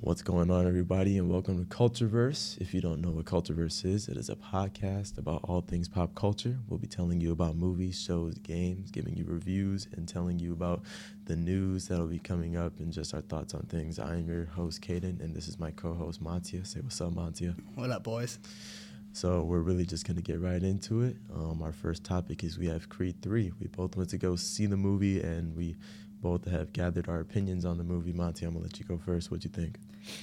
What's going on, everybody, and welcome to Cultureverse. If you don't know what Cultureverse is, it is a podcast about all things pop culture. We'll be telling you about movies, shows, games, giving you reviews, and telling you about the news that'll be coming up and just our thoughts on things. I am your host, Caden, and this is my co-host, Mantia. Say what's up, Mantia. What up, boys? So we're really just gonna get right into it. Um, our first topic is we have Creed three. We both went to go see the movie, and we both have gathered our opinions on the movie. Monty, I'm gonna let you go first. What'd you think?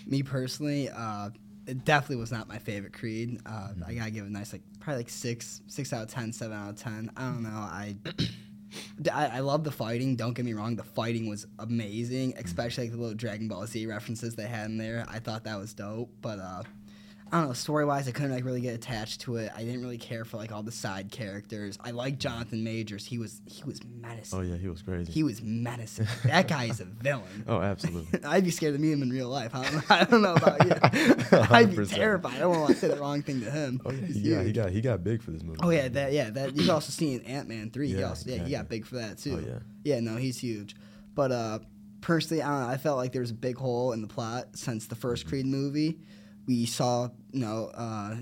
Me personally, uh, it definitely was not my favorite Creed. Uh, Mm-hmm. I gotta give it a nice, like probably like six, six out of ten, seven out of ten. I don't know. I, I, I love the fighting. Don't get me wrong. The fighting was amazing, especially like the little Dragon Ball Z references they had in there. I thought that was dope. But uh, I don't know. Story wise, I couldn't like really get attached to it. I didn't really care for like all the side characters. I like Jonathan Majors. He was he was menacing. Oh yeah, he was crazy. He was menacing. that guy is a villain. oh, absolutely. I'd be scared to meet him in real life. I don't, I don't know about you. I'd be terrified. I don't want to say the wrong thing to him. Oh yeah, he got, he got he got big for this movie. Oh yeah, that yeah that you've also seen Ant Man three. he Yeah, also yeah, yeah, he yeah. got big for that too. Oh, yeah. yeah, no, he's huge. But uh, personally, I don't know. I felt like there was a big hole in the plot since the Mm-hmm. 1st Creed movie. We saw you know uh,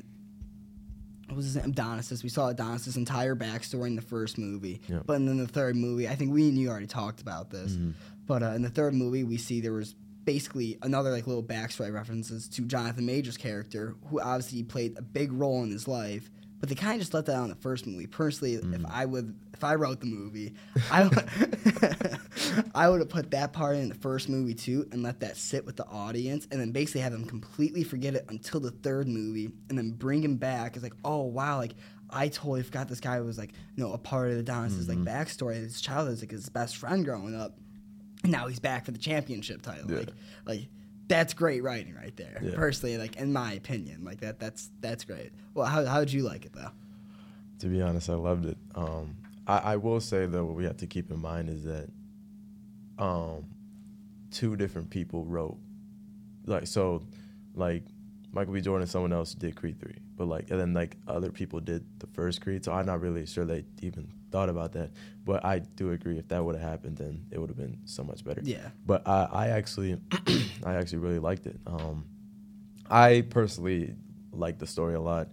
what was his name? Adonis. We saw Adonis' entire backstory in the first movie. Yep. But in the third movie, I think we and you already talked about this. Mm-hmm. But uh, in the third movie, we see there was basically another like little backstory references to Jonathan Major's character, who obviously played a big role in his life. But they kind of just let that out in the first movie. Personally, Mm-hmm. if I would, if I wrote the movie, I would, I would have put that part in the first movie too, and let that sit with the audience, and then basically have them completely forget it until the third movie, and then bring him back. It's like, oh wow, like I totally forgot this guy was like, you know, a part of Adonis's Mm-hmm. like backstory, his childhood, like his best friend growing up. And now he's back for the championship title. Yeah. Like, like that's great writing right there. Yeah. Personally, like in my opinion, like that, that's that's great. Well, how how did you like it though? To be honest, I loved it. Um, I, I will say though, what we have to keep in mind is that um, two different people wrote, like so, like Michael B. Jordan and someone else did Creed three, but like and then like other people did the first Creed. So I'm not really sure they even thought about that. But I do agree if that would have happened, then it would have been so much better. Yeah. But I, I actually, I actually really liked it. Um, I personally like the story a lot.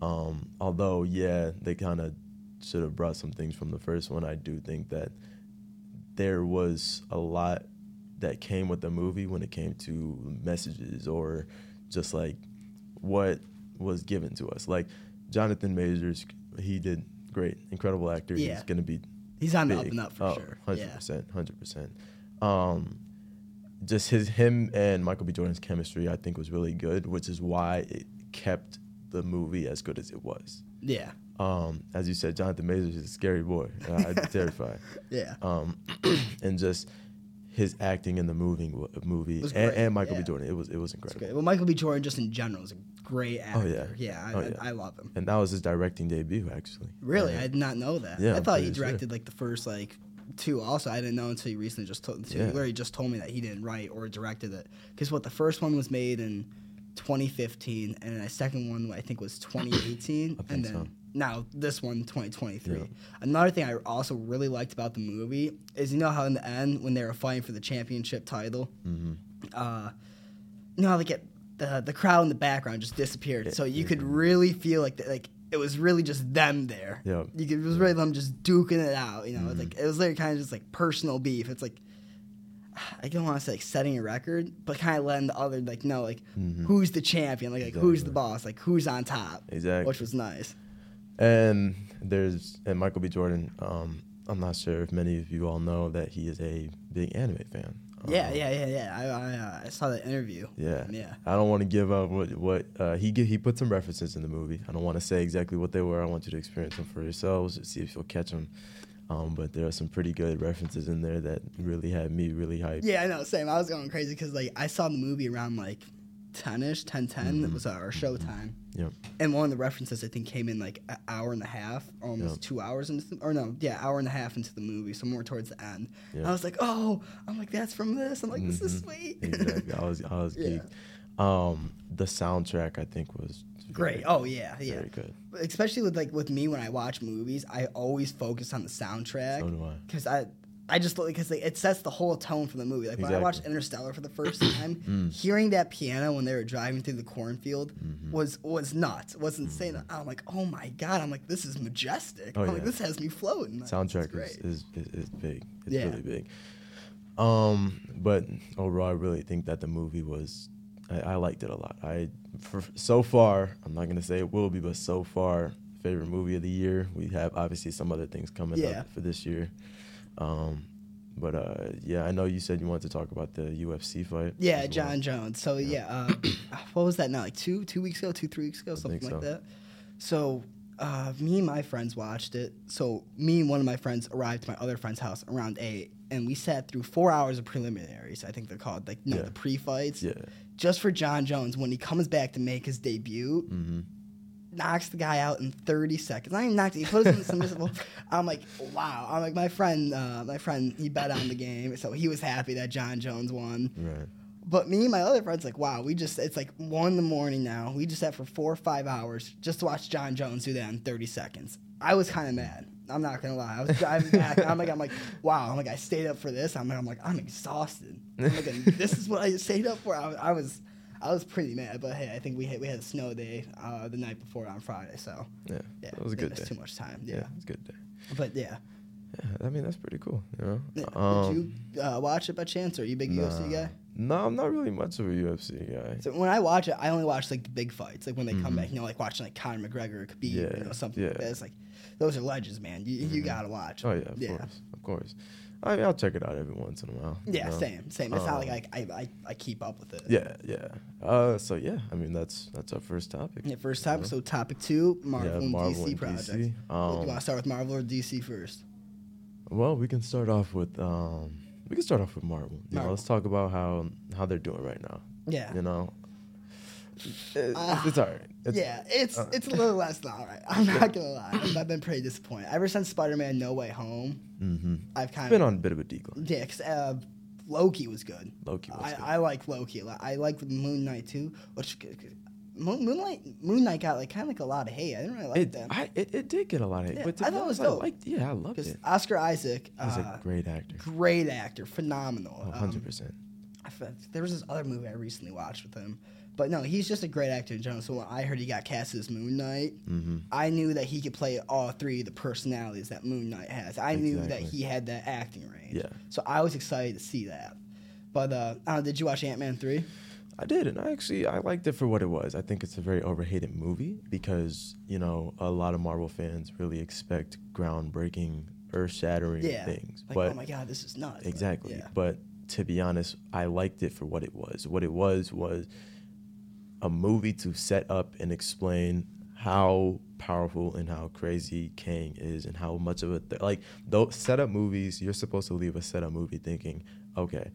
Um, although, yeah, they kind of should have brought some things from the first one. I do think that there was a lot that came with the movie when it came to messages or just like what was given to us. Like Jonathan Majors, he did great, incredible actor. Yeah. He's gonna be He's on the up big. and up for Oh, sure. Hundred percent, hundred percent. Um, just his him and Michael B. Jordan's chemistry, I think, was really good, which is why it kept the movie as good as it was. Yeah. Um, as you said, Jonathan Majors is a scary boy. Uh, I'd be terrified. Yeah. Um, and just his acting in the moving movie and, and Michael yeah. B. Jordan, it was it was incredible. Well, Michael B. Jordan, just in general, is a great actor. Oh, yeah. Yeah. I, Oh, yeah. I, love him. And that was his directing debut, actually. Really, Uh, I did not know that. Yeah, I I'm thought he pretty sure. directed like the first like two. Also, I didn't know until he recently just told. Until Yeah. Just told me that he didn't write or directed it. Because what the first one was made in 2015, and then the second one I think was 2018, I think and then so. Now this one 2023. Yeah. Another thing I also really liked about the movie is you know how in the end when they were fighting for the championship title, Mm-hmm. uh, you know how like it, the the crowd in the background just disappeared, Yeah, so you yeah. could really feel like the, like it was really just them there. Yeah. you could, it was really them just duking it out. You know, Mhm. like it was like kind of just like personal beef. It's like I don't want to say like setting a record, but kind of letting the other like know like Mhm. who's the champion, like, like who's the boss, like who's on top, Exactly. which was nice. And there's and Michael B. Jordan. Um, I'm not sure if many of you all know that he is a big anime fan. Yeah, Um, yeah, yeah, yeah. I I, uh, I saw that interview. Yeah. Yeah. I don't want to give up what what uh, he he put some references in the movie. I don't want to say exactly what they were. I want you to experience them for yourselves see if you'll catch them. Um, but there are some pretty good references in there that really had me really hyped. Yeah, I know. Same. I was going crazy because like I saw the movie around like ten ish, 10 10 It Mhm. was our show time. Yep. And one of the references I think came in like an hour and a half, almost Yep. two hours into, the, or no, yeah, hour and a half into the movie, so more towards the end. Yep. I was like, oh, I'm like, that's from this. I'm like, this is Mhm. sweet. Exactly. I was I was Yeah. geeked. Um, the soundtrack I think was Great. very Oh yeah, yeah. Very good. Especially with like with me when I watch movies, I always focus on the soundtrack So do I. because I I just like because it sets the whole tone for the movie. Like when I watched Interstellar for the first time, hearing that piano when they were driving through the cornfield Mm-hmm. was was nuts. It was insane. I'm like, oh my god! I'm like, this is majestic. Oh, I'm like, this has me floating. Soundtrack is, is, is big. It's Yeah. really big. Um, but overall, I really think that the movie was. I, I liked it a lot. I for, so far, I'm not gonna say it will be, but so far, favorite movie of the year. We have obviously some other things coming Yeah. up for this year. Um, but uh, yeah, I know you said you wanted to talk about the UFC fight. Yeah, well. Jon Jones. So yeah, uh, what was that now? Like two two weeks ago, two three weeks ago, something think like that. So uh, me and my friends watched it. So me and one of my friends arrived at my other friend's house around eight, and we sat through four hours of preliminaries. I think they're called like no Yeah. the pre-fights. Yeah. Just for Jon Jones when he comes back to make his debut, hmm knocks the guy out in 30 seconds. I even knocked. He put us in the submissible. I'm like, wow. I'm like, my friend, uh, my friend, he bet on the game, so he was happy that Jon Jones won. Right. But me and my other friends, like, wow, we just, it's like one in the morning now. We just sat for four or five hours just to watch Jon Jones do that in 30 seconds. I was kind of mad. I'm not gonna lie. I was driving back. and I'm like, I'm like, wow. I'm like, I stayed up for this. I'm like, I'm like, I'm exhausted. I'm like, this is what I stayed up for. I, was- I was, I was pretty mad. But hey, I think we had we had a snow day uh, the night before on Friday, so Yeah. yeah, It was a good day. Too much time. Yeah. Yeah, it's a good day. but yeah. Yeah, I mean that's pretty cool. You know. Yeah. Um, Did you uh, watch it by chance? Or are you a big UFC guy? No, I'm not really much of a UFC guy. So when I watch it, I only watch like the big fights, like when they come Mhm. back. You know, like watching like Conor McGregor, or Khabib, you Yeah, know, something like yeah. that. It's like those are legends, man. You, you Mhm. gotta watch. Oh yeah, of yeah. course, of course. I I'll check it out every once in a while. you Yeah, know? same, same. It's not like Um, I, I, I, keep up with it. Yeah, yeah. Uh, so yeah, I mean that's that's our first topic. Yeah, first you topic. know? So topic two, Marvel yeah, and Marvel DC and projects. DC. Do you Um, want to start with Marvel or DC first? well, we can start off with um, we can start off with Marvel. You know, let's talk about how how they're doing right now. Yeah. You know, Ah, it's all right. It's, yeah, it's uh, it's a little less than all right. I'm not gonna lie. I've- I've been pretty disappointed. Ever since Spider-Man: No Way Home, Mm-hmm. I've kind of Been on a bit of a decline. yeah. 'cause, uh, Loki was good. Loki was I, good. I like Loki a lot. I like Moon Knight too. Which Moon, Moonlight Moon Knight got like kind of like a lot of hate. I didn't really like it, that I, it, it did get a lot of hate, Yeah, but I thought it was honest, I liked. Yeah, I loved it. Oscar Isaac, He's uh, a great actor. great actor, phenomenal. Oh, Um, 100%. I fe- there was this other movie I recently watched with him, but no, he's just a great actor in general. So when I heard he got cast as Moon Knight, mm-hmm. I knew that he could play all three of the personalities that Moon Knight has. I knew that he had that acting range. Yeah. So I was excited to see that. But uh, know, did you watch Ant Man three? I did, and I actually I liked it for what it was. I think it's a very overhated movie because you know a lot of Marvel fans really expect groundbreaking, earth-shattering Yeah. things, Like, but oh my god, this is nuts. Like, exactly. yeah. But to be honest, I liked it for what it was. What it was was a movie to set up and explain how powerful and how crazy Kang is and how much of a th- like those setup movies. You're supposed to leave a setup movie thinking, okay,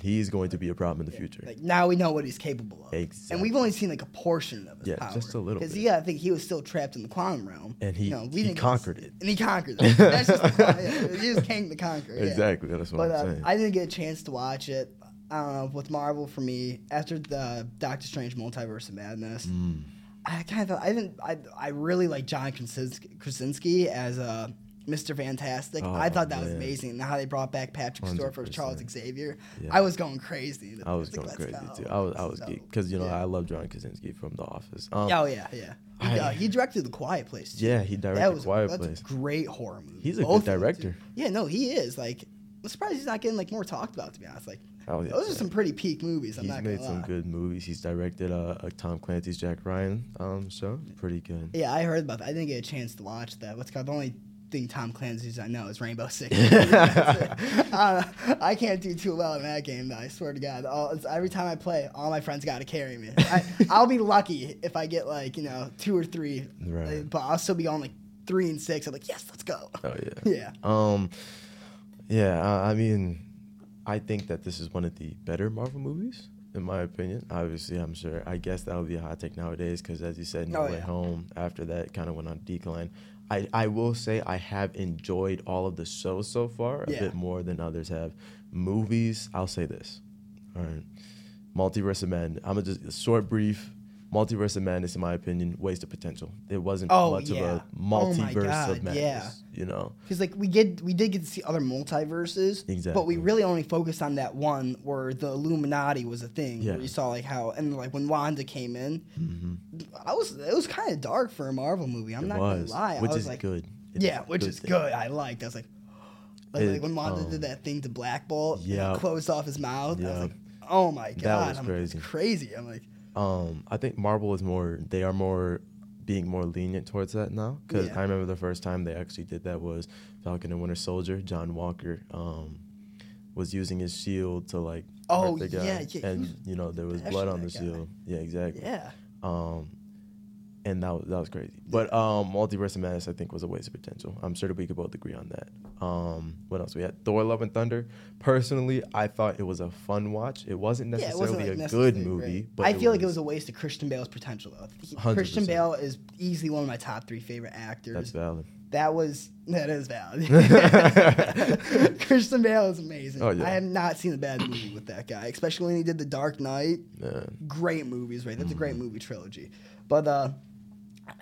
he's going to be a problem in the future. Like now we know what he's capable of. And we've only seen like a portion of his Yeah, power. just a little Because yeah, I think he was still trapped in the quantum realm. And he- you know, we he didn't get to conquered it. And he conquered it. That's just the yeah, he was Kang the Conqueror. yeah. Exactly, that's what But I'm uh, saying. I didn't get a chance to watch it. I don't know, with Marvel for me, after the Doctor Strange Multiverse of Madness, Mm. I kind of I didn't I I really like John Krasinski, Krasinski as uh, Mr. Fantastic. Oh, I thought that was amazing. And how they brought back Patrick Stewart for Charles Xavier. Yeah. I was going crazy. I was like, going let's crazy go. too. I was I was geek because you know Yeah. I love John Krasinski from The Office. Um, Oh yeah, yeah. He, I- uh, he directed The Quiet Place. Too. Yeah, he directed that was Quiet that's Place. a great horror movie. He's a good Both too. director. Yeah, no, he is. Like, I'm surprised he's not getting like more talked about. To be honest, like those are some pretty peak movies. I'm He's not made gonna some lie. good movies. He's directed uh, a Tom Clancy's Jack Ryan um, show. Pretty good. Yeah, I heard about that. I didn't get a chance to watch that. What's called the only thing Tom Clancy's I know is Rainbow Six. uh, I can't do too well in that game, though. I swear to God. All, it's, every time I play, all my friends got to carry me. I, I'll be lucky if I get like you know two or three, Right. uh, but I'll still be on like three and six. I'm like, yes, let's go. Oh yeah. Yeah. Um, yeah. I, I mean, I think that this is one of the better Marvel movies, in my opinion. Obviously, I'm sure. I guess that would be a hot take nowadays because, as you said, No Oh, Way yeah. Home. After that, kind of went on decline. I, I will say I have enjoyed all of the shows so far a Yeah. bit more than others have. Movies, I'll say this. All right. Multiverse of Men. I'm gonna just a short brief. Multiverse of Madness, in my opinion, wasted potential. It wasn't Oh, much yeah. of a Oh multiverse God, of madness. yeah. You know, Because like we get we did get to see other multiverses, but we really only focused on that one where the Illuminati was a thing. Yeah. Where you saw like how and like when Wanda came in, I was it was kind of dark for a Marvel movie. I'm Mm-hmm. it not was, gonna lie. which I was is like, good. It's yeah, which is thing. good. I liked. I was like, like, It- like when Wanda um, did that thing to Black Bolt, yeah, closed off his mouth. I was like, oh my god, that was I'm crazy. crazy. I'm like, Um, I think Marvel is more. They are more being more lenient towards that now. Because Yeah. I remember the first time they actually did that was Falcon and Winter Soldier. John Walker um, was using his shield to like Oh, hurt the guy, yeah, yeah, and you know there was blood on the guy. shield. Yeah, exactly. yeah, Um, and that was, that was crazy. But um, Multiverse of Madness, I think, was a waste of potential. I'm sure that we could both agree on that. Um, what else we had? Thor: Love and Thunder. Personally, I thought it was a fun watch. It wasn't yeah. It necessarily wasn't like a necessarily good movie, great. but I feel like it was a waste of Christian Bale's potential though. He- 100%. Christian Bale is easily one of my top three favorite actors. That's valid. That was that is valid. Christian Bale is amazing. Oh, yeah. I have not seen a bad movie with that guy, especially when he did The Dark Knight. Yeah. Great movies, right? That's a Mm-hmm. great movie trilogy. But uh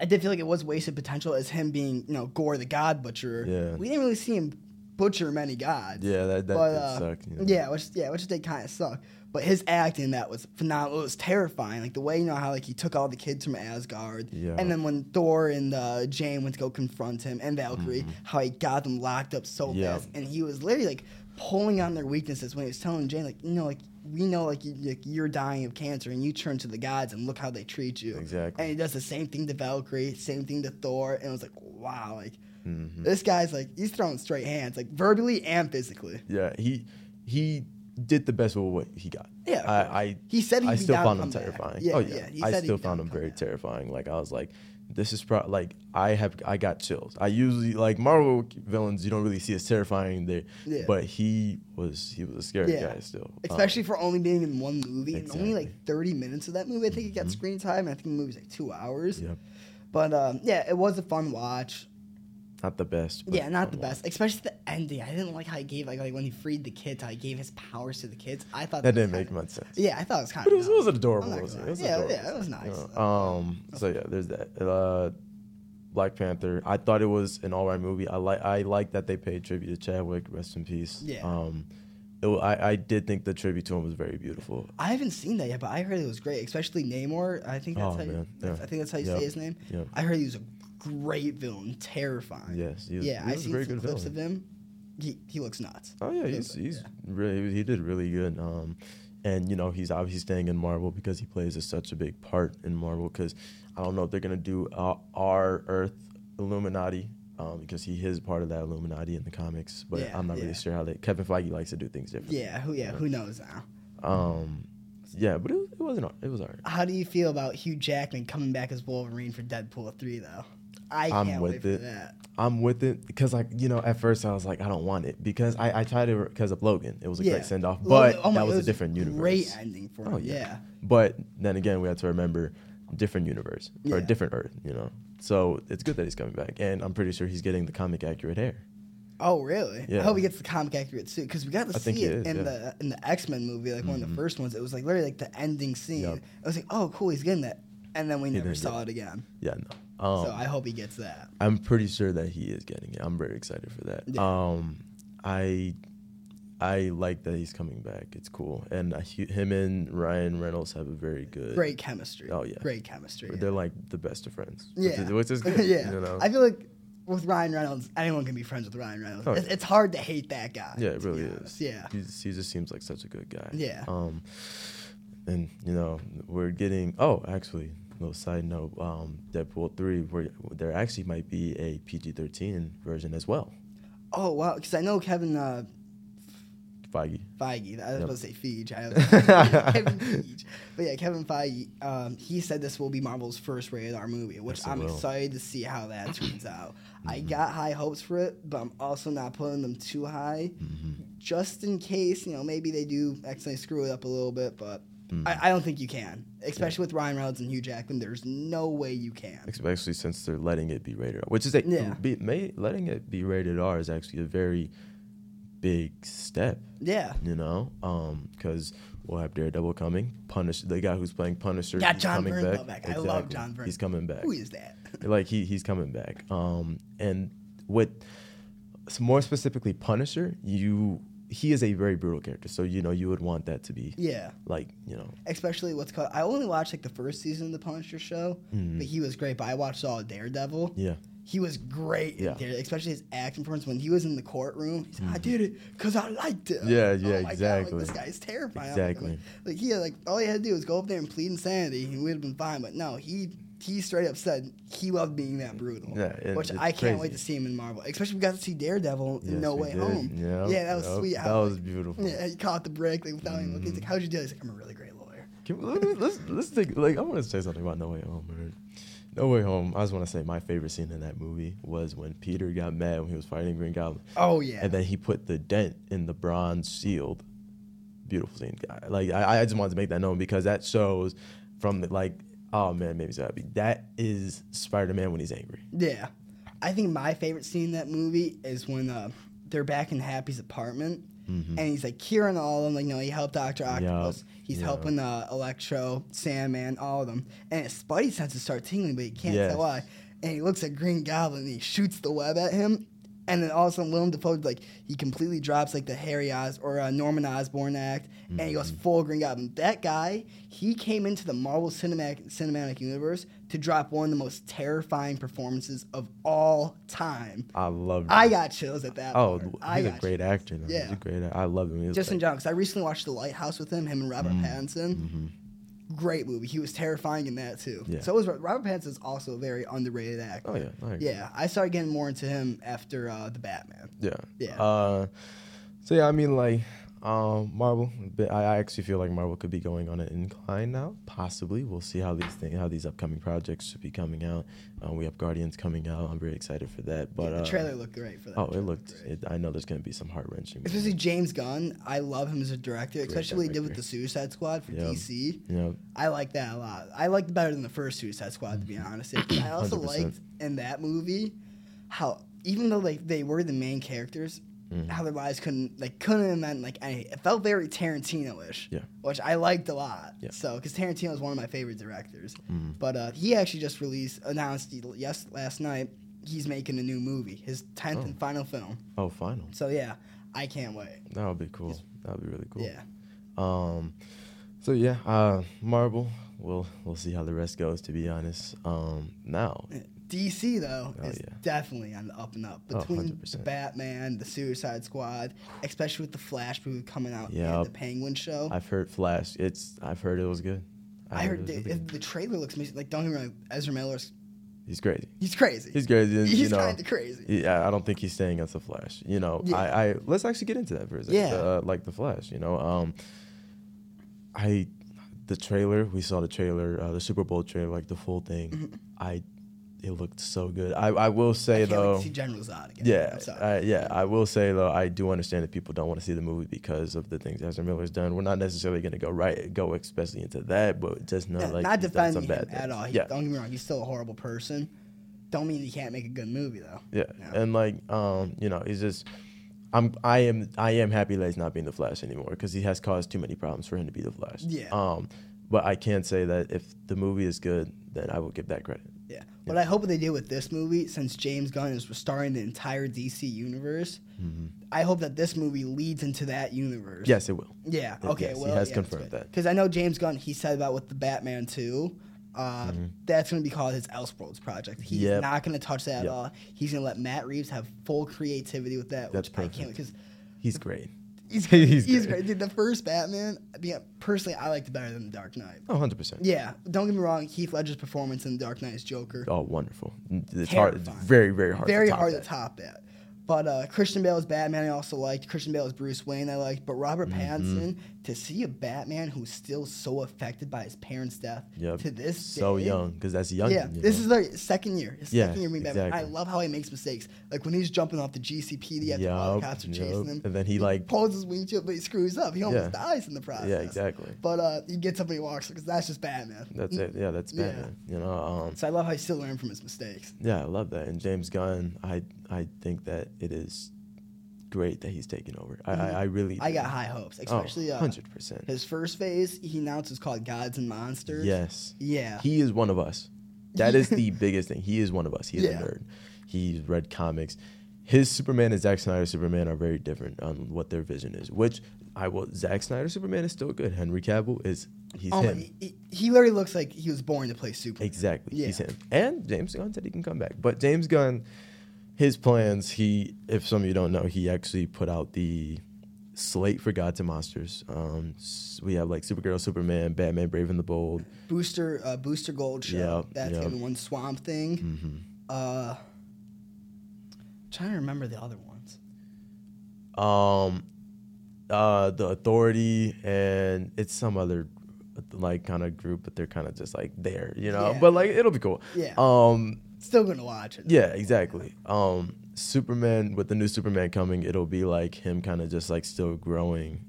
I did feel like it was wasted potential as him being, you know, Gorr the God Butcher. Yeah. We didn't really see him butcher many gods. Yeah, that, that but, did uh, suck. you know. Yeah, which yeah, which did kind of suck. But his acting that was phenomenal. It was terrifying. Like the way you know how like he took all the kids from Asgard, Yeah. and then when Thor and uh, Jane went to go confront him and Valkyrie, how he got them locked up so Mm-hmm. Yeah. fast, and he was literally like pulling on their weaknesses when he was telling Jane like you know like we know like, you, like you're dying of cancer and you turn to the gods and look how they treat you. Exactly. And he does the same thing to Valkyrie, same thing to Thor, and it was like wow, like Mhm. this guy's like he's throwing straight hands, like verbally and physically. Yeah, he he did the best with what he got. Yeah, I. I He said he'd I still found him terrifying. Yeah, oh yeah, yeah, he I still found him very back. terrifying. Like I was like, this is pro- like I have I got chills. I usually like Marvel villains. You don't really see as terrifying there, Yeah. but he was he was a scary Yeah. guy still. Um, Especially for only being in one movie and only like 30 minutes of that movie. I think he got screen time. I think the movie's like two hours. Yep. But um, yeah, it was a fun watch. Not the best. Yeah, not the best. Especially the ending. I didn't like how he gave like, like when he freed the kids, how he gave his powers to the kids. I thought That was didn't make much sense. Yeah, I thought it was kind But of. it was, it was adorable. It was, it was. Yeah, adorable. yeah, it was nice. You know, Um, so yeah, there's that. Uh, Black Panther. I thought it was an alright movie. I like I like that they paid tribute to Chadwick. Rest in peace. Yeah. Um, it, I I did think the tribute to him was very beautiful. I haven't seen that yet, but I heard it was great. Especially Namor. I think that's Oh, how you, man, yeah. I think that's how you say his name. yep. I heard he was a great villain, terrifying. Yes, he was- yeah, I seen very good clips villain. of him. He he looks nuts. Oh yeah, He he's he's yeah. really he did really good. Um, and you know he's obviously staying in Marvel because he plays a, such a big part in Marvel. Because I don't know if they're gonna do uh, our Earth Illuminati. Um, because he is part of that Illuminati in the comics, but Yeah, I'm not yeah. really sure how they. Kevin Feige likes to do things differently. Yeah, who yeah, who knows now? Um, yeah, but it, was- it wasn't. It was alright. How do you feel about Hugh Jackman coming back as Wolverine for Deadpool three though? I I'm can't with it. I'm with it because, like, you know, at first I was like, I don't want it because I, I tried it because of Logan. It was a Yeah. great send off, but oh my- that was it a different universe. Great ending for him. Oh, yeah. yeah. But then again, we have to remember different universe or a Yeah. different Earth, you know. So it's good that he's coming back, and I'm pretty sure he's getting the comic accurate hair. Oh really? Yeah. I hope he gets the comic accurate suit because we got to I see it is, in yeah. the in the X Men movie, like one of the Mhm. first ones. It was like literally like the ending scene. Yep. I was like, oh cool, he's getting that, and then we He never saw get it again. Yeah, no. Um, so I hope he gets that. I'm pretty sure that he is getting it. I'm very excited for that. Yeah. Um, I I like that he's coming back. It's cool, and uh, he, him and Ryan Reynolds have a very good. Great chemistry. Oh, yeah. Great chemistry. They're like the best of friends. which Yeah. is, which is good. yeah. You know? I feel like with Ryan Reynolds, anyone can be friends with Ryan Reynolds. Oh, it's, yeah. it's hard to hate that guy. yeah, it really is. Yeah. He's, he just seems like such a good guy. Yeah. Um, and you know we're getting. Oh, actually, little side note. Um, Deadpool three, where there actually might be a PG thirteen version as well. Oh wow, because I know Kevin uh, Feige. Feige. I was Yep. supposed to say Feige. I was Kevin Feige. But yeah, Kevin Feige. Um, he said this will be Marvel's first rated R movie, which Yes, I'm will. excited to see how that turns out. I Mm-hmm. got high hopes for it, but I'm also not putting them too high, Mm-hmm. just in case you know maybe they do accidentally screw it up a little bit. But Mm. I, I don't think you can, especially with Ryan Reynolds and Hugh Jackman. There's no way you can. especially since they're letting it be rated R, which is a, Yeah. be, may, letting it be rated R is actually a very big step. Yeah. You know, because we'll have Daredevil coming. Punish the guy who's playing Punisher. Got he's Jon coming Bernthal back. I love Jon Bernthal. He's coming back. Who is that? like he he's coming back. Um, and with more specifically Punisher, you he is a very brutal character. So you know you would want that to be yeah. like you know Especially what's called. I only watched like the first season of the Punisher show, but he was great. But I watched all of Daredevil. Mm-hmm. yeah He was great in Yeah. Daredevil, especially his acting performance when he was in the courtroom. He said, "I did it because I liked it." Mm-hmm. Yeah, Oh yeah, my God, exactly. like, this guy's terrifying. Exactly. Like, like he had, like all he had to do was go up there and plead insanity, and we'd have been fine. But no, he he straight up said he loved being that brutal. Yeah, it- which I can't wait to see him in Marvel. Especially we got to see Daredevil in Yes, No Way did. Home. Yep, yeah, that was yep, sweet. that was like, beautiful. Yeah, he caught the break like, without even looking. He's Mm-hmm. like, "How'd you do?" it?" He's like, "I'm a really great lawyer." Can we, let me- let's let's think. Like I want to say something about No Way Home. No Way Home. I just want to say my favorite scene in that movie was when Peter got mad when he was fighting Green Goblin, Oh yeah. and then he put the dent in the bronze shield. Beautiful scene. Like I, I just wanted to make that known because that shows from the like. Oh man, maybe happy. That is Spider Man when he's angry. Yeah. I think my favorite scene in that movie is when uh, they're back in Happy's apartment and he's like curing all of them. Like, you know, he helped Dr. Octopus. He's Yup. helping uh, Electro, Sandman, all of them. And his Spidey senses start tingling, but he can't Yes. tell why. And he looks at Green Goblin and he shoots the web at him. And then all of a sudden, Willem Dafoe, like, he completely drops, like, the Harry Os or uh, Norman Osborn act, and he goes mm-hmm. full Green Goblin. That guy, he came into the Marvel Cinematic, Cinematic Universe to drop one of the most terrifying performances of all time. I love. I got chills at that. Oh, part. he's I a got great actor. though. He's Yeah. a great. I love him. Was like- general, because I recently watched The Lighthouse with him, him and Robert mm-hmm. Pattinson. Mm-hmm. Great movie. He was terrifying in that too. Yeah. So was Robert Pattinson is also a very underrated actor. Oh yeah. I. Yeah, I started getting more into him after uh, the Batman. Yeah. Yeah. Uh, so yeah, I mean, like, um, Marvel. I I actually feel like Marvel could be going on an incline now. Possibly, we'll see how these things, how these upcoming projects should be coming out. Uh, we have Guardians coming out. I'm very excited for that. But Yeah, the uh, trailer looked great for that. Oh, it looked. great. It, I know there's gonna be some heart wrenching. Especially James Gunn. I love him as a director, especially what he did with the Suicide Squad for Yeah. DC. Know, I like that a lot. I liked better than the first Suicide Squad, to be honest. I also 100%. liked in that movie how even though like they were the main characters, Mm-hmm. how their lives couldn't like couldn't have meant like anything. It felt very Tarantino-ish, Yeah. which I liked a lot. Yeah. So because Tarantino is one of my favorite directors, Mm-hmm. but uh, he actually just released announced yes last night he's making a new movie, his tenth Oh. and final film. oh, final. So yeah, I can't wait. That would be cool. That would be really cool. Yeah. Um, so yeah, uh, Marvel. We'll we'll see how the rest goes. To be honest. Um, now. DC though Oh, is yeah. definitely on the up and up Oh, between the Batman, the Suicide Squad, especially with the Flash movie coming out Yep. and the Penguin show. I've heard Flash. It's. I've heard it was good. I heard it the, really the trailer looks amazing. Like don't get me wrong, Ezra Miller's He's crazy. he's crazy. He's crazy. and, He's you know, kind of crazy. Yeah, I don't think he's staying as the Flash. You know, Yeah. I, I let's actually get into that for a second. Yeah. Uh, like the Flash. You know, um, I the trailer we saw the trailer, uh, the Super Bowl trailer, like the full thing. I it looked so good. I I will say. I though. to see General Zod again. Yeah. I, yeah. I will say though, I do understand that people don't want to see the movie because of the things Ezra Miller's done. We're not necessarily going to go right, go especially into that, but just know Yeah, like not he's done some defending him bad at things. all. He, yeah, Don't get me wrong, he's still a horrible person. Don't mean he can't make a good movie though. yeah, Yeah. and like, um, you know, he's just. I'm I am I am happy that he's not being the Flash anymore because he has caused too many problems for him to be the Flash. Yeah. Um, but I can say that if the movie is good, then I will give that credit. Yeah. What I hope they do with this movie, since James Gunn is starring the entire DC universe, I hope that this movie leads into that universe. Mm-hmm. Yes, it will. Yeah. Yes, Okay. yes, he has yeah, confirmed that. Because I know James Gunn. He said about with the Batman too. Uh, That's going to be called his Elseworlds project. He's Mm-hmm. Yep. not going to touch that at all. He's going to let Matt Reeves have full creativity with that. That's perfect. because He's great. He's He's he's, great. great. Dude, the first Batman, yeah, personally, I liked it better than the Dark Knight. Oh, 100 percent. Yeah, don't get me wrong. Heath Ledger's performance in The Dark Knight as Joker, Oh, wonderful. It's hard. It's very, very hard. very to top hard that. to top that. But uh, Christian Bale as Batman, I also liked. Christian Bale as Bruce Wayne, I liked. But Robert Mm-hmm. Pattinson, to see a Batman who's still so affected by his parents' death Yep. to this so day, young because that's young. Yeah, you this know? is their second year. His Yeah, second year being Batman. I love how he makes mistakes. Like when he's jumping off the GCPD after all the cops are yup. chasing him. And then he, like- pulls his wing to it, but he screws up. He almost Yeah. dies in the process. Yeah, exactly. But uh, he gets up and he walks because that's just Batman. That's it. Yeah, that's Yeah. Batman. You know. Um, So I love how he still learned from his mistakes. yeah, I love that. And James Gunn, I I think that it is great that he's taking over. I, I, I really. I got high hopes, Oh, especially uh, hundred percent. his first phase. He announced is called Gods and Monsters. Yes. Yeah. He is one of us. That is the biggest thing. He is one of us. He's Yeah. a nerd. He's read comics. His Superman and Zack Snyder's Superman are very different on what their vision is. Which I will. Zack Snyder's Superman is still good. Henry Cavill is he's Oh him. he, he literally looks like he was born to play Superman. Exactly. He's him. And James Gunn said he can come back. But James Gunn, his plans, he if some of you don't know, he actually put out the slate for Gods and Monsters. Um, we have like Supergirl, Superman, Batman, Brave and the Bold. Booster uh, Booster Gold show. Yep, That's yep. gonna one Swamp Thing. hmm Uh, trying to remember the other ones. Um, uh, the Authority and it's some other like kind of group, but they're kind of just like there, you know. Yeah. But like it'll be cool. Yeah. Um, Still gonna watch it. Yeah, exactly. Um, Superman with the new Superman coming, it'll be like him kind of just like still growing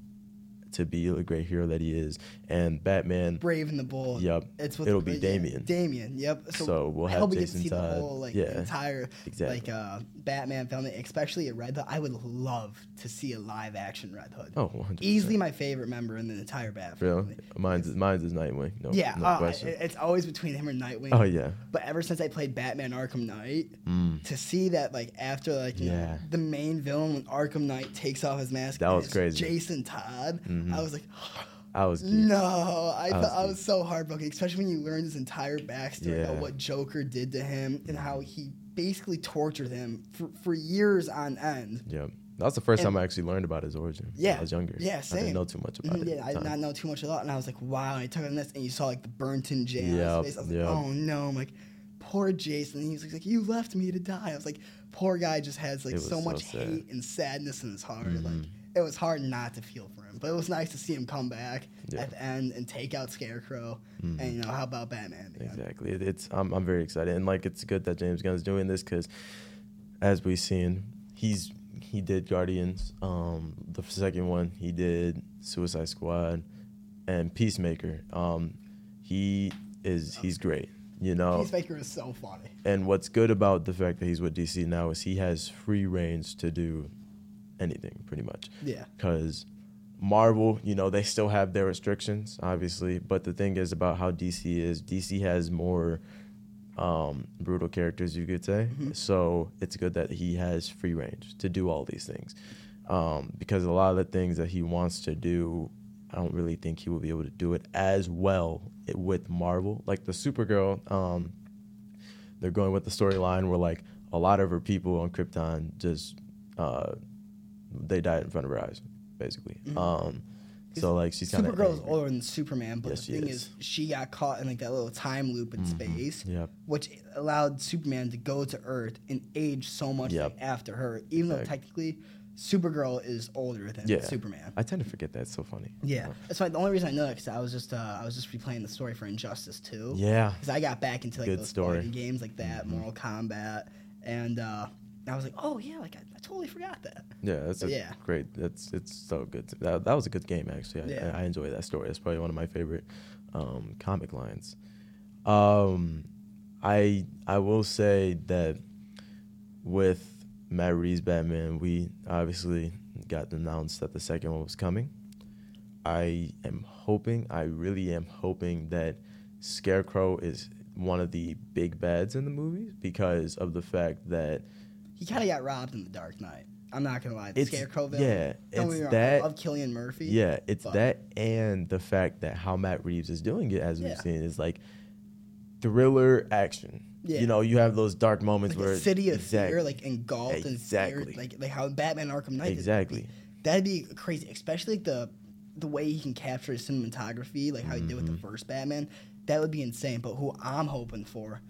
to be the great hero that he is, and Batman. Brave and the Bold. Yep. It's It'll be yeah, Damian. Damian. Yep. So we'll I have we get Jason to see Todd. the whole like Yeah, entire exactly. like uh, Batman film, especially a Red Hood. I would love to see a live action Red Hood. Oh, 100%. Easily my favorite member in the entire Bat Really? family. Mine's is, mine's is Nightwing. No, Yeah, no uh, question. it's always between him and Nightwing. oh yeah. But ever since I played Batman Arkham Knight, Mm. to see that like after like you know, the main villain when Arkham Knight takes off his mask, That was crazy. Jason Todd. Mhm. I was like, I was. geeked. no, I I thought was I was so heartbroken, especially when you learn his entire backstory Yeah. about what Joker did to him and how he basically tortured him for, for years on end. Yeah. That was the first And- time I actually learned about his origin. Yeah. I was younger. Yeah, I same. didn't know too much about Mhm, it. Yeah, I did not know too much about it, and I was like, wow. And I took on this, and you saw like the burnt-in jam. face. I was yep. like, oh no. I'm like, poor Jason. And he was like, you left me to die. I was like, poor guy just has like so so much sad. hate and sadness in his heart. Mhm. Like, it was hard not to feel for him, but it was nice to see him come back Yeah. at the end and take out Scarecrow. Mhm. And you know, how about Batman? at the end? Exactly. It's I'm I'm very excited, and like it's good that James Gunn's doing this because, as we've seen, he's he did Guardians, um, the second one he did Suicide Squad, and Peacemaker. Um, he is he's great, you know. Peacemaker is so funny. And what's good about the fact that he's with DC now is he has free range to do anything, pretty much Yeah. because Marvel, you know, they still have their restrictions, obviously. But the thing is about how DC is, DC has more um, brutal characters, you could say. Mhm. So it's good that he has free range to do all these things. Um, because a lot of the things that he wants to do, I don't really think he will be able to do it as well with Marvel. Like the Supergirl, um, they're going with the storyline where like a lot of her people on Krypton just uh, they died in front of her eyes, basically. Mhm. Um, so like she's kind of Supergirl is older than Superman, but Yes, the thing is. is. she got caught in like that little time loop in space, Yep. which allowed Superman to go to Earth and age so much Yep. like, after her. Even though technically, Supergirl is older than Yeah. Superman. I tend to forget that. It's so funny. yeah, that's why the only reason I know that because I was just uh, I was just replaying the story for Injustice 2. Yeah. because I got back into like Good those story. fighting games like that, Mhm. Mortal Kombat, and uh, I was like, oh yeah, like I, I totally forgot that. Yeah, that's a Yeah. great. That's it's so good. to- That, that was a good game actually. I, Yeah. I, I enjoy that story. It's probably one of my favorite um, comic lines. Um, I I will say that with Matt Reeves Batman, we obviously got announced that the second one was coming. I am hoping, I really am hoping that Scarecrow is one of the big bads in the movie because of the fact that He kind of got robbed in the Dark Knight. I'm not gonna lie, the It's- Scarecrow villain. yeah, don't it's wrong, that- I love Cillian Murphy. Yeah, it's but- that and the fact that how Matt Reeves is doing it, as Yeah. we've seen, is like thriller action. Yeah. You know, you have those dark moments like where the city of exactly, fear, like engulfed in Exactly. fear, like like how Batman Arkham Knight. exactly. That'd be crazy, especially like the the way he can capture his cinematography, like how he did with the Mhm. first Batman. That would be insane. But who I'm hoping for,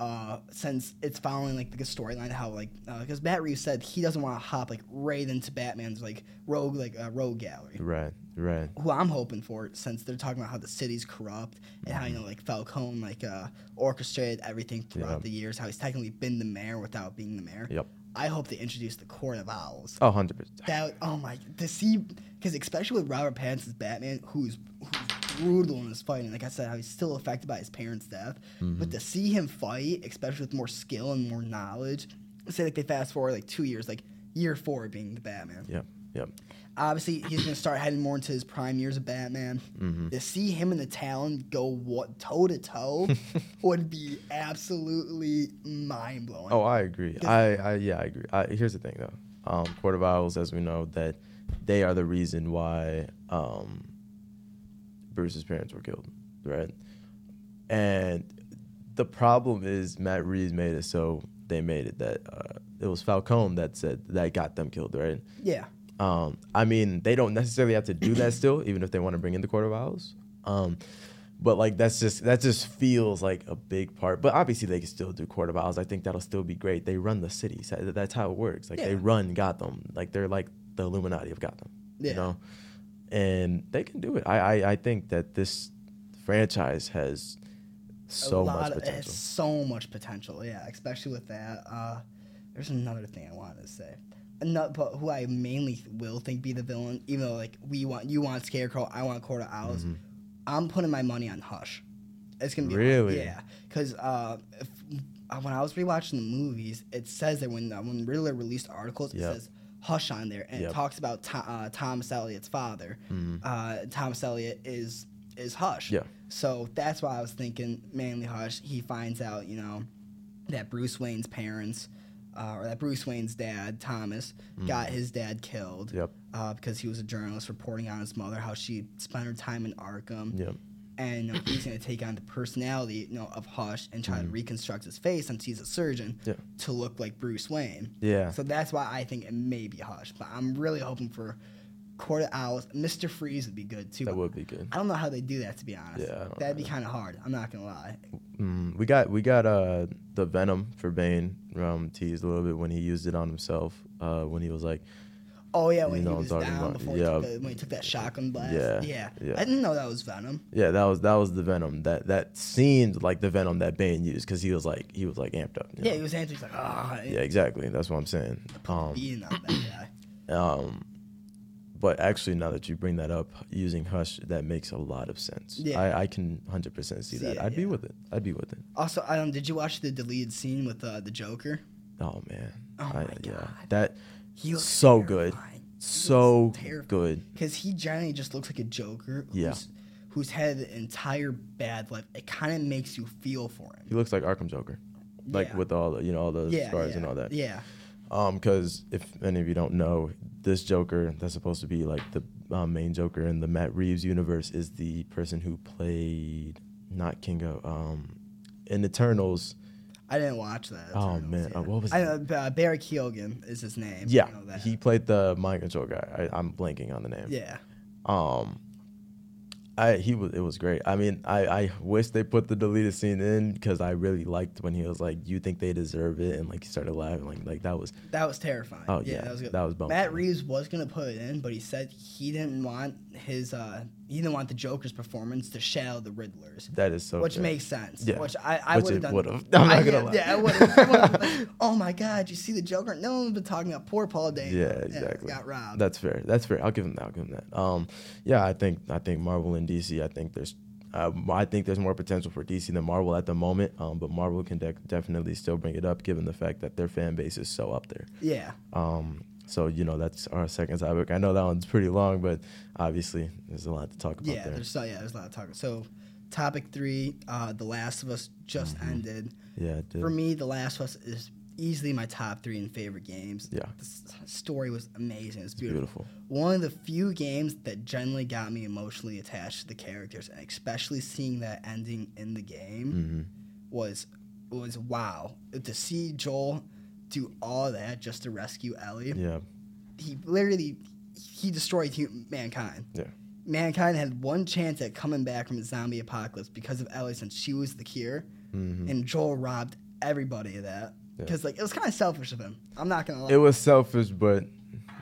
uh, since it's following like the storyline, how like because Matt Reeves said he doesn't want to hop like right into Batman's like rogue like uh, rogue gallery. Right, right. who I'm hoping for, since they're talking about how the city's corrupt and how you know like Falcone like uh, orchestrated everything throughout Yeah. the years, how he's technically been the mayor without being the mayor. Yep. I hope they introduce the Court of Owls. Oh, 100 percent. That oh my to see because especially with Robert Pattinson's Batman, who's who's brutal in his fighting. Like I said, how he's still affected by his parents' death, Mm-hmm. but to see him fight, especially with more skill and more knowledge. Say like they fast forward like two years, like year four being the Batman. Yep. Yep. Obviously, he's gonna start heading more into his prime years of Batman. Mm-hmm. To see him and the Talon go what toe to toe would be absolutely mind blowing. Oh, I agree. I, I yeah, I agree. I, here's the thing though. Um, Court of Owls, as we know, that they are the reason why um, Bruce's parents were killed, right? And the problem is Matt Reeves made it so they made it that uh, it was Falcone that said that got them killed, right? yeah, Um, I mean, they don't necessarily have to do that still, even if they want to bring in the Court of Owls. Um, but like that's just that just feels like a big part. But obviously they can still do Court of Owls. I think that'll still be great. They run the cities. That's how it works. Like they Yeah. run Gotham. Like they're like the Illuminati of Gotham. Yeah. You know, and they can do it. I I, I think that this franchise has so much of- it has potential. so much potential. Yeah, especially with that. Uh, there's another thing I wanted to say. Another, but who I mainly will think be the villain, even though like we want you want Scarecrow, I want Court of Owls. I'm putting my money on Hush. It's gonna be Mm-hmm. Really? yeah. Because uh, if, uh, when I was rewatching the movies, it says that when uh, when Riddler released articles, Yep. it says Hush on there, and Yep. it talks about uh, Thomas Elliot's father. Uh, Thomas Elliot is is Hush. Yeah. So that's why I was thinking mainly Hush. He finds out, you know, that Bruce Wayne's parents, uh, or that Bruce Wayne's dad, Thomas, got his dad killed. Yep. Uh, because he was a journalist reporting on his mother, how she spent her time in Arkham. Yep. And you know, he's going to take on the personality, you know, of Hush and try to reconstruct his face since he's a surgeon Mm-hmm. Yeah. to look like Bruce Wayne. Yeah. So that's why I think it may be Hush. But I'm really hoping for Court of Owls. Mr. Freeze would be good too. That would be good. I don't know how they do that to be honest. Yeah, That'd be kind of hard. I'm not gonna lie. Mm, we got we got uh the Venom for Bane um, teased a little bit when he used it on himself uh, when he was like Oh yeah, You when know he was down about. before he took the, when he took that shotgun blast. Yeah, yeah, yeah. I didn't know that was Venom. yeah that was that was the Venom that that seemed like the Venom that Bane used because he was like he was like amped up. Yeah, know? he was answering. He's like, ah, yeah exactly that's what I'm saying. Um, beating on that guy. um, but actually now that you bring that up, using Hush that makes a lot of sense. Yeah. I, I can hundred percent see See that. it, I'd be with it. I'd be with it. Also, um, did you watch the deleted scene with uh, the Joker? Oh man. Oh I, my Yeah. That He looks so good. terrifying. He So good. Because he generally just looks like a Joker. Who's, Yeah. Who's had an entire bad life. It kind of makes you feel for him. He looks like Arkham Joker, like Yeah. with all the you know all the yeah, scars yeah, and all that. Yeah. Um, because if any of you don't know, this Joker that's supposed to be like the um, main Joker in the Matt Reeves universe is the person who played not Kingo, um, in Eternals. I didn't watch that. Oh, Eternals, man. yeah. Uh, what was I uh, Barry Keoghan is his name. Yeah, I know that. he played the mind control guy. I, I'm blanking on the name. Yeah. Um, I he was it was great. I mean, I I wish they put the deleted scene in because I really liked when he was like, "You think they deserve it?" and like he started laughing, like like that was That was terrifying. Oh, yeah, yeah, that was good. that was bumping. Matt Reeves was gonna put it in, but he said he didn't want his uh he didn't want the Joker's performance to shadow the Riddler's. that is so which fair. makes sense. Yeah. Which I, I would have done. would've. I'm not I- gonna yeah, lie. Yeah, I would have. like, oh my God, you see the Joker? No one's been talking about poor Paul Dano. Yeah, exactly. got robbed. That's fair. That's fair. I'll give him that. I'll give him that. Um, yeah, I think I think Marvel and DC. I think there's, uh, I think there's more potential for DC than Marvel at the moment. Um, but Marvel can de- definitely still bring it up, given the fact that their fan base is so up there. yeah. Um, so you know that's our second topic. I know that one's pretty long, but obviously there's a lot to talk about Yeah, there. there's so yeah, there's a lot of talk. So, topic three, uh, The Last of Us just Mm-hmm. ended. Yeah, it did. For me, The Last of Us is easily my top three and favorite games. Yeah. the story was amazing. It's beautiful. beautiful. One of the few games that generally got me emotionally attached to the characters, and especially seeing that ending in the game hmm was was wow. To see Joel do all that just to rescue Ellie, Yeah, he literally he destroyed hu- mankind. yeah, Mankind had one chance at coming back from the zombie apocalypse because of Ellie, since she was the cure, hmm and Joel robbed everybody of that. Yeah. Because like it was kind of selfish of him. I'm not gonna lie. it was selfish, but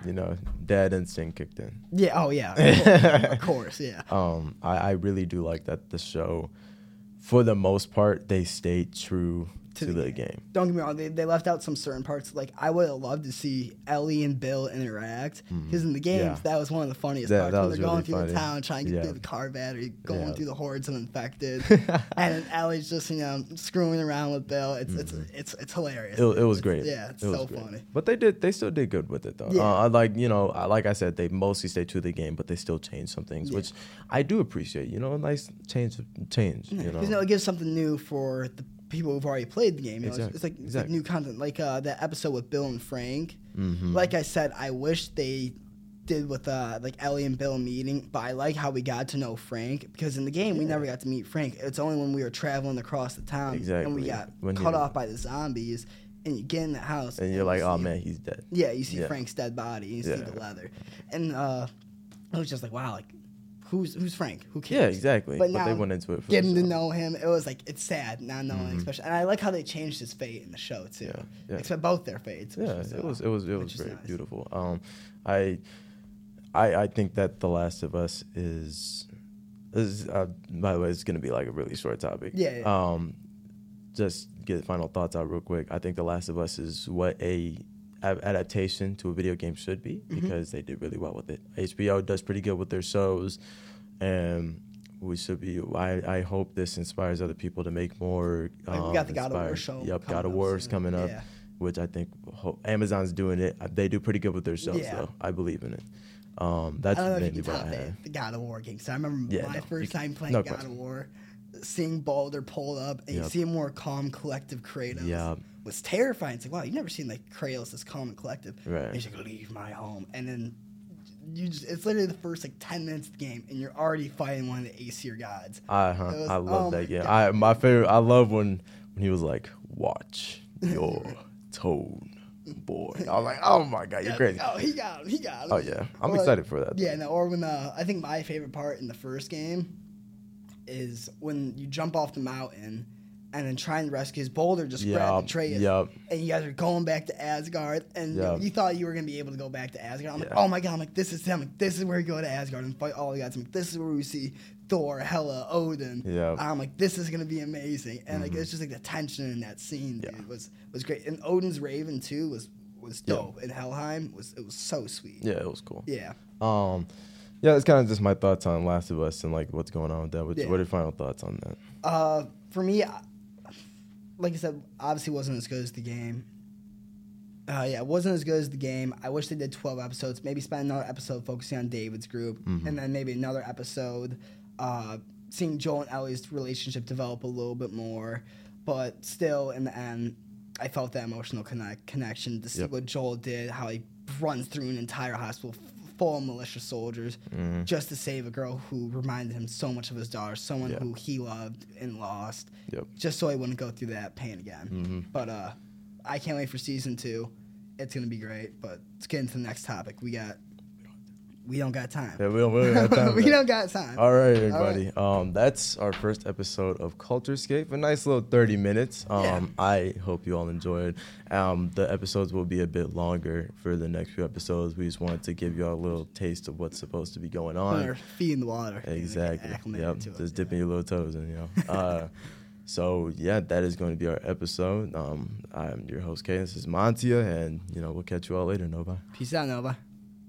you know, dad instinct kicked in. yeah. Oh yeah. Of course, of course. Yeah. um, I, I really do like that the show, for the most part, they stayed true to, the, game. Don't get me wrong, they, they left out some certain parts. Like I would have loved to see Ellie and Bill interact because in the games Mm-hmm. Yeah. that was one of the funniest Yeah, parts that when they're going really through funny. the town trying to get Yeah. through the car battery, going through the hordes of infected, and Ellie's just you know screwing around with Bill. It's it's it's it's hilarious. Mm-hmm. It, it was It's- great. Yeah, it's It was so great. funny. But they did. They still did good with it though. Yeah. Uh, I like you know, like I said, they mostly stayed to the game, but they still changed some things, which I do appreciate. You know, a nice change. Change. You know. You know, it gives something new for the people who've already played the game. You know, it's- it's, like, it's like new content. Like uh, that episode with Bill and Frank. Mhm. Like I said, I wish they did with uh, like Ellie and Bill meeting, but I like how we got to know Frank because in the game we never got to meet Frank. It's only when we were traveling across the town and we got When cut off by the zombies, and you get in the house and you're like, oh man, he's dead. yeah, you see Yeah. Frank's dead body, and you see the leather, and uh, I was just like, wow, like who's who's Frank? Who cares? Yeah, exactly. But But, they went into it. For getting to know him, it was like it's sad not knowing, Mhm. especially. And I like how they changed his fate in the show too. Yeah, yeah. Except both their fates. Yeah, was, it uh, was it was it was very nice. beautiful. Um, I, I I think that The Last of Us is is uh, by the way it's gonna be like a really short topic. Yeah, yeah. Um, just get final thoughts out real quick. I think The Last of Us is what a- adaptation to a video game should be Mm-hmm. because they did really well with it. HBO does pretty good with their shows, and we should be. I, I hope this inspires other people to make more. Like, we um, got the God of War inspired- show Yep, God of up War is soon. coming up Yeah. which I think ho- Amazon's doing it. They do pretty good with their shows, Yeah. though. I believe in it. Um, that's I don't know if mainly you can what I have. the, God of War game. So I remember Yeah, my no, first time playing no God of War, seeing Baldur pulled up and you see a more calm, collective Kratos. Yep. Was terrifying. It's like, wow, you've never seen like Kratos this calm and collective. Right. And he's like, leave my home. And then you just, it's literally the first like 10 minutes of the game and you're already fighting one of the Aesir gods. I huh, was- I oh love my that game. God. I my favorite. I love when when he was like, "Watch your tone, boy." I was like, "Oh my god, you're Yeah, crazy." Oh, he got him. He got him. Oh yeah, I'm But- excited for that. Yeah, no, or when uh, I think my favorite part in the first game is when you jump off the mountain and then trying to rescue his boulder just grabbed Yup, Atreus. yup. And you guys are going back to Asgard and you- you thought you were gonna be able to go back to Asgard. I'm like, oh my god, I'm like, this is him. Like, this is where we go to Asgard and fight all the gods. I'm like, this is where we see Thor, Hela, Odin. I'm like, this is gonna be amazing. And like Mhm. it's just like the tension in that scene, Yeah. was was great. And Odin's Raven too was was Yeah. dope. And Helheim was it was so sweet. Yeah, it was cool. Yeah. Um, yeah, it's kind of just my thoughts on Last of Us and like what's going on with that. What, Yeah. what are your final thoughts on that? Uh, for me, like I said, obviously wasn't as good as the game. Uh, yeah, it wasn't as good as the game. I wish they did twelve episodes. Maybe spend another episode focusing on David's group, Mhm. and then maybe another episode uh, seeing Joel and Ellie's relationship develop a little bit more. But still, in the end, I felt that emotional connect connection to see Yep. what Joel did, how he runs through an entire hospital full militia soldiers Mhm. just to save a girl who reminded him so much of his daughter, someone Yeah. who he loved and lost, Yep. just so he wouldn't go through that pain again. Mhm. But uh, I can't wait for season two. It's gonna be great. But let's get into the next topic. We got, we don't got time. Yeah, we don't, have time. we don't got time. All right, All right. everybody. Um, that's our first episode of Culturescape. A nice little thirty minutes. Um, Yeah. I hope you all enjoyed. Um, the episodes will be a bit longer for the next few episodes. We just wanted to give you all a little taste of what's supposed to be going on. our feet in the water. Exactly. Yep. to it. Just dipping your little toes in, you know. Uh, so yeah, that is going to be our episode. Um, I'm your host, Kay. This is Montia, and you know we'll catch you all later. Nova. Peace out, Nova.